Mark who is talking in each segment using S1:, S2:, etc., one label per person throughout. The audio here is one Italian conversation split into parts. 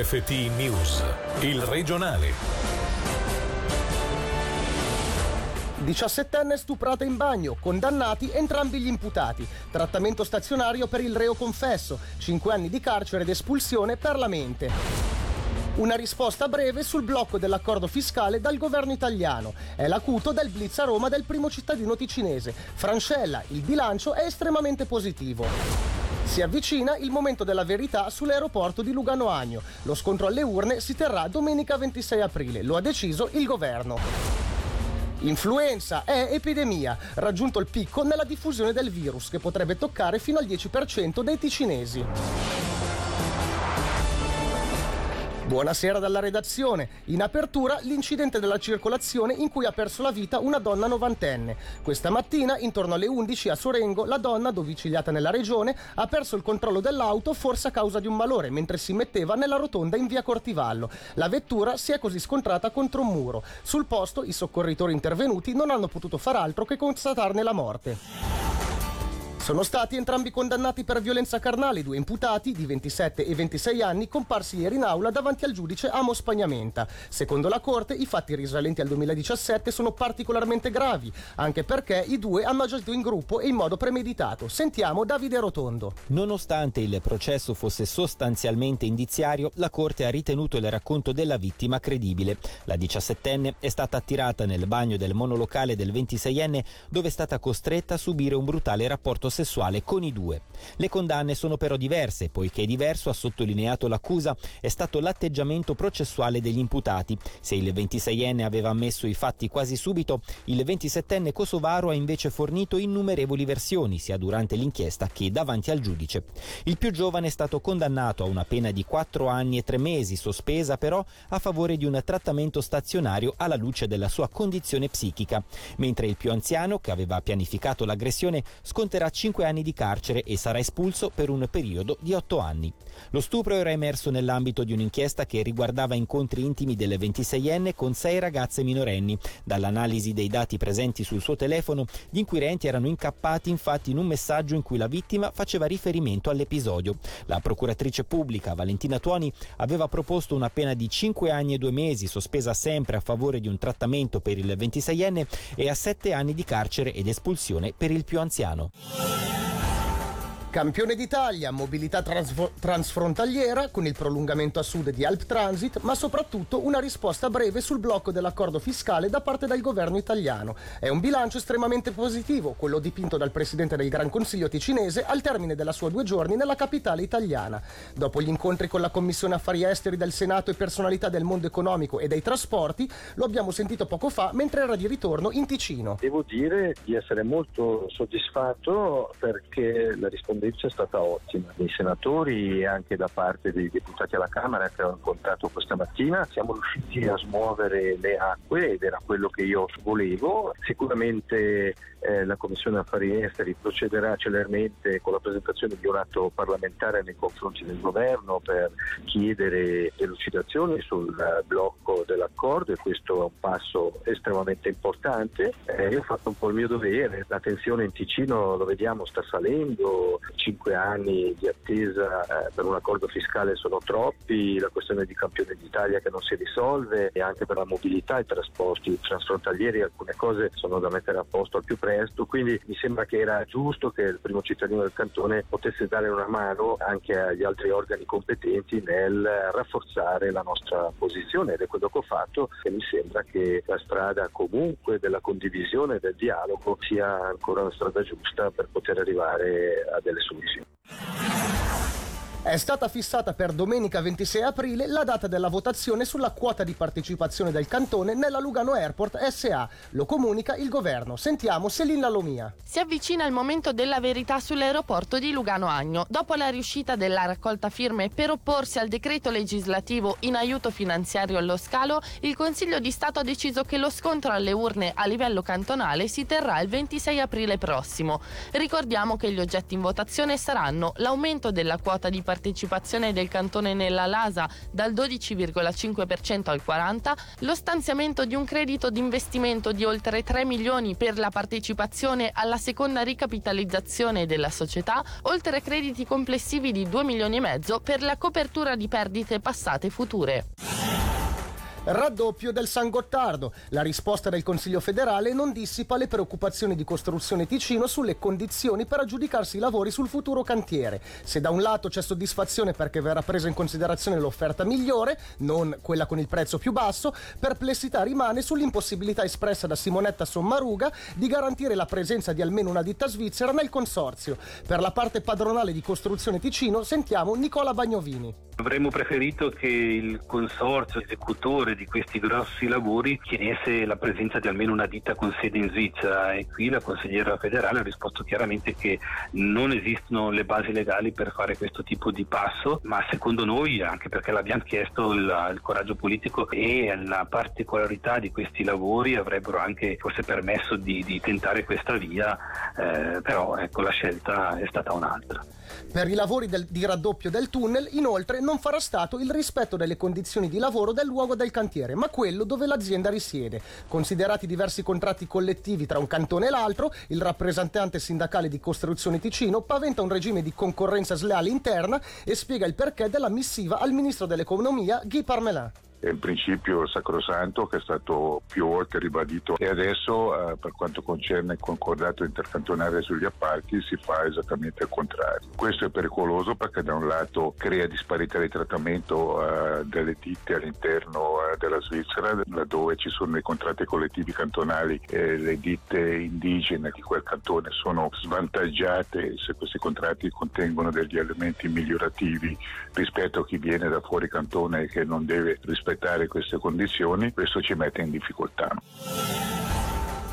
S1: TFT News, il regionale.
S2: 17enne stuprata in bagno, condannati entrambi gli imputati. Trattamento stazionario per il reo confesso, 5 anni di carcere ed espulsione per la mente. Una risposta breve sul blocco dell'accordo fiscale dal governo italiano. È l'acuto del blitz a Roma del primo cittadino ticinese. Francella, il bilancio è estremamente positivo. Si avvicina il momento della verità sull'aeroporto di Lugano Agno. Lo scontro alle urne si terrà domenica 26 aprile, lo ha deciso il governo. Influenza è epidemia, raggiunto il picco nella diffusione del virus che potrebbe toccare fino al 10% dei ticinesi. Buonasera dalla redazione. In apertura l'incidente della circolazione in cui ha perso la vita una donna novantenne. Questa mattina, intorno alle 11 a Sorengo, la donna, domiciliata nella regione, ha perso il controllo dell'auto forse a causa di un malore mentre si metteva nella rotonda in via Cortivallo. La vettura si è così scontrata contro un muro. Sul posto i soccorritori intervenuti non hanno potuto far altro che constatarne la morte. Sono stati entrambi condannati per violenza carnale due imputati di 27 e 26 anni comparsi ieri in aula davanti al giudice Amo Spagnamenta. Secondo la Corte i fatti risalenti al 2017 sono particolarmente gravi, anche perché i due hanno agito in gruppo e in modo premeditato. Sentiamo Davide Rotondo.
S3: Nonostante il processo fosse sostanzialmente indiziario, la Corte ha ritenuto il racconto della vittima credibile. La diciassettenne è stata attirata nel bagno del monolocale del 26enne dove è stata costretta a subire un brutale rapporto sessuale sessuale con i due. Le condanne sono però diverse, poiché diverso, ha sottolineato l'accusa, è stato l'atteggiamento processuale degli imputati. Se il 26enne aveva ammesso i fatti quasi subito, il 27enne kosovaro ha invece fornito innumerevoli versioni, sia durante l'inchiesta che davanti al giudice. Il più giovane è stato condannato a una pena di 4 anni e 3 mesi, sospesa però a favore di un trattamento stazionario alla luce della sua condizione psichica, mentre il più anziano, che aveva pianificato l'aggressione, sconterà 5 anni di carcere e sarà espulso per un periodo di 8 anni. Lo stupro era emerso nell'ambito di un'inchiesta che riguardava incontri intimi del 26enne con sei ragazze minorenni. Dall'analisi dei dati presenti sul suo telefono, gli inquirenti erano incappati infatti in un messaggio in cui la vittima faceva riferimento all'episodio. La procuratrice pubblica Valentina Tuoni aveva proposto una pena di 5 anni e 2 mesi, sospesa sempre a favore di un trattamento per il 26enne e a 7 anni di carcere ed espulsione per il più anziano.
S2: Campione d'Italia, mobilità transf- transfrontaliera con il prolungamento a sud di Alp Transit, ma soprattutto una risposta breve sul blocco dell'accordo fiscale da parte del governo italiano. È un bilancio estremamente positivo, quello dipinto dal presidente del Gran Consiglio ticinese al termine della sua due giorni nella capitale italiana. Dopo gli incontri con la Commissione Affari Esteri del Senato e personalità del mondo economico e dei trasporti, lo abbiamo sentito poco fa mentre era di ritorno in Ticino.
S4: Devo dire di essere molto soddisfatto perché la risposta rispondenza è stata ottima dei senatori e anche da parte dei deputati alla Camera che ho incontrato questa mattina. Siamo riusciti a smuovere le acque ed era quello che io volevo. Sicuramente eh, la Commissione Affari Esteri procederà celermente con la presentazione di un atto parlamentare nei confronti del governo per chiedere delucidazioni sul blocco dell'accordo e questo è un passo estremamente importante. Eh, io ho fatto un po' il mio dovere, la tensione in Ticino lo vediamo sta salendo, cinque anni di attesa eh, per un accordo fiscale sono troppi, la questione di campione d'Italia che non si risolve e anche per la mobilità e i trasporti transfrontalieri alcune cose sono da mettere a posto al più presto. Quindi mi sembra che era giusto che il primo cittadino del cantone potesse dare una mano anche agli altri organi competenti nel rafforzare la nostra posizione ed è quello che ho fatto e mi sembra che la strada comunque della condivisione e del dialogo sia ancora la strada giusta per poter arrivare a delle de su visión.
S2: È stata fissata per domenica 26 aprile la data della votazione sulla quota di partecipazione del cantone nella Lugano Airport SA. Lo comunica il governo. Sentiamo Selina Lomia.
S5: Si avvicina il momento della verità sull'aeroporto di Lugano Agno. Dopo la riuscita della raccolta firme per opporsi al decreto legislativo in aiuto finanziario allo scalo, il Consiglio di Stato ha deciso che lo scontro alle urne a livello cantonale si terrà il 26 aprile prossimo. Ricordiamo che gli oggetti in votazione saranno l'aumento della quota di partecipazione partecipazione del cantone nella LASA dal 12,5% al 40%, lo stanziamento di un credito di investimento di oltre 3 milioni per la partecipazione alla seconda ricapitalizzazione della società, oltre crediti complessivi di 2 milioni e mezzo per la copertura di perdite passate e future.
S2: Raddoppio del San Gottardo. La risposta del Consiglio federale non dissipa le preoccupazioni di costruzione Ticino sulle condizioni per aggiudicarsi i lavori sul futuro cantiere. Se da un lato c'è soddisfazione perché verrà presa in considerazione l'offerta migliore, non quella con il prezzo più basso, perplessità rimane sull'impossibilità espressa da Simonetta Sommaruga di garantire la presenza di almeno una ditta svizzera nel consorzio. Per la parte padronale di costruzione Ticino sentiamo Nicola Bagnovini.
S6: Avremmo preferito che il consorzio esecutore di questi grossi lavori chiedesse la presenza di almeno una ditta con sede in Svizzera e qui la consigliera federale ha risposto chiaramente che non esistono le basi legali per fare questo tipo di passo, ma secondo noi, anche perché l'abbiamo chiesto, il, il coraggio politico e la particolarità di questi lavori avrebbero anche forse permesso di, di tentare questa via, eh, però ecco, la scelta è stata un'altra.
S2: Per i lavori del, di raddoppio del tunnel, inoltre, non farà stato il rispetto delle condizioni di lavoro del luogo del cantiere, ma quello dove l'azienda risiede. Considerati diversi contratti collettivi tra un cantone e l'altro, il rappresentante sindacale di Costruzione Ticino paventa un regime di concorrenza sleale interna e spiega il perché della missiva al ministro dell'economia Guy Parmelin
S7: è il principio sacrosanto che è stato più volte ribadito e adesso eh, per quanto concerne il concordato intercantonale sugli appalti si fa esattamente il contrario. Questo è pericoloso perché da un lato crea disparità di trattamento eh, delle ditte all'interno eh, della Svizzera laddove ci sono i contratti collettivi cantonali e le ditte indigene di quel cantone sono svantaggiate se questi contratti contengono degli elementi migliorativi rispetto a chi viene da fuori cantone e che non deve rispettare rispettare queste condizioni, questo ci mette in difficoltà.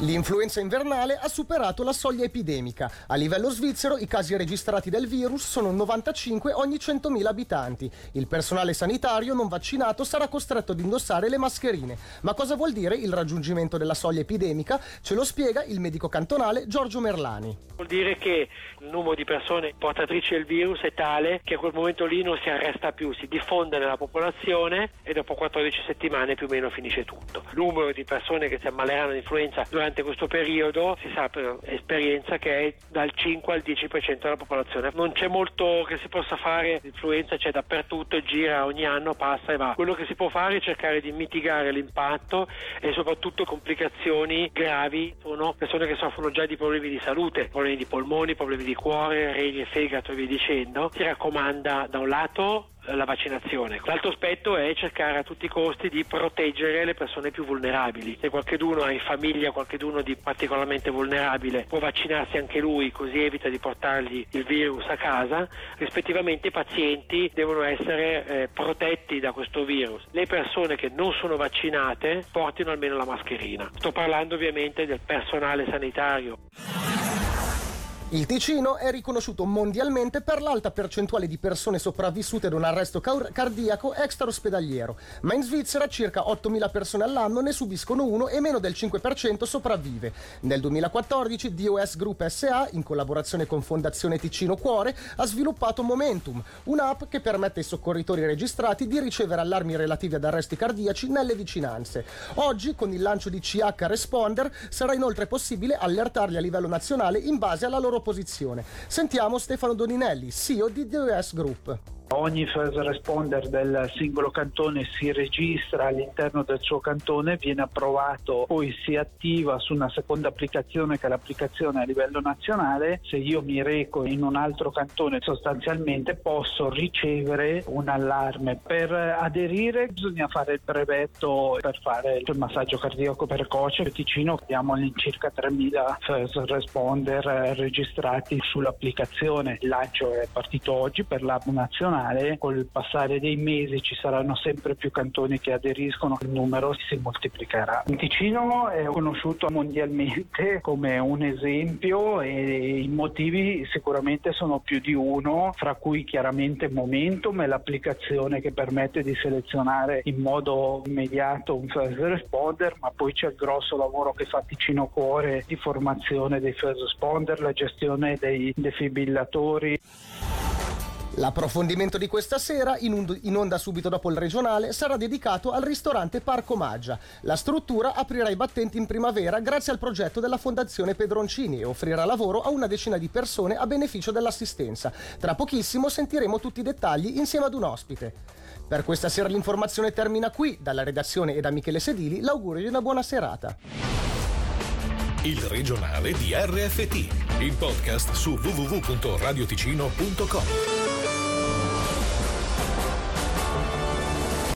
S2: L'influenza invernale ha superato la soglia epidemica. A livello svizzero i casi registrati del virus sono 95 ogni 100.000 abitanti. Il personale sanitario non vaccinato sarà costretto ad indossare le mascherine. Ma cosa vuol dire il raggiungimento della soglia epidemica? Ce lo spiega il medico cantonale Giorgio Merlani.
S8: Vuol dire che il numero di persone portatrici del virus è tale che a quel momento lì non si arresta più, si diffonde nella popolazione e dopo 14 settimane più o meno finisce tutto. Il numero di persone che si ammaleranno di influenza durante durante questo periodo si sa per esperienza che è dal 5 al 10% della popolazione. Non c'è molto che si possa fare, l'influenza c'è dappertutto, gira ogni anno, passa e va. Quello che si può fare è cercare di mitigare l'impatto e soprattutto complicazioni gravi sono persone che soffrono già di problemi di salute, problemi di polmoni, problemi di cuore, reni e fegato e via dicendo. Si raccomanda da un lato la vaccinazione. L'altro aspetto è cercare a tutti i costi di proteggere le persone più vulnerabili. Se qualcuno ha in famiglia qualcuno di particolarmente vulnerabile, può vaccinarsi anche lui, così evita di portargli il virus a casa. Rispettivamente i pazienti devono essere eh, protetti da questo virus. Le persone che non sono vaccinate portino almeno la mascherina. Sto parlando ovviamente del personale sanitario.
S2: Il Ticino è riconosciuto mondialmente per l'alta percentuale di persone sopravvissute ad un arresto cardiaco extraospedaliero, ma in Svizzera circa 8.000 persone all'anno ne subiscono uno e meno del 5% sopravvive. Nel 2014 DOS Group SA, in collaborazione con Fondazione Ticino Cuore, ha sviluppato Momentum, un'app che permette ai soccorritori registrati di ricevere allarmi relativi ad arresti cardiaci nelle vicinanze. Oggi, con il lancio di CH Responder, sarà inoltre possibile allertarli a livello nazionale in base alla loro loro posizione. Sentiamo Stefano Doninelli, CEO di DOS Group.
S9: Ogni first responder del singolo cantone si registra all'interno del suo cantone, viene approvato, poi si attiva su una seconda applicazione che è l'applicazione a livello nazionale. Se io mi reco in un altro cantone sostanzialmente posso ricevere un allarme. Per aderire bisogna fare il brevetto per fare il massaggio cardiaco precoce. A Ticino abbiamo all'incirca 3.000 first responder registrati sull'applicazione. Il lancio è partito oggi per l'app nazionale nazionale, col passare dei mesi ci saranno sempre più cantoni che aderiscono, il numero si moltiplicherà. Il Ticino è conosciuto mondialmente come un esempio e i motivi sicuramente sono più di uno, fra cui chiaramente Momentum è l'applicazione che permette di selezionare in modo immediato un first responder, ma poi c'è il grosso lavoro che fa Ticino Cuore di formazione dei first responder, la gestione dei defibrillatori.
S2: L'approfondimento di questa sera, in, onda subito dopo il regionale, sarà dedicato al ristorante Parco Maggia. La struttura aprirà i battenti in primavera grazie al progetto della Fondazione Pedroncini e offrirà lavoro a una decina di persone a beneficio dell'assistenza. Tra pochissimo sentiremo tutti i dettagli insieme ad un ospite. Per questa sera l'informazione termina qui. Dalla redazione e da Michele Sedili l'augurio di una buona serata.
S7: Il regionale di RFT, il podcast su www.radioticino.com.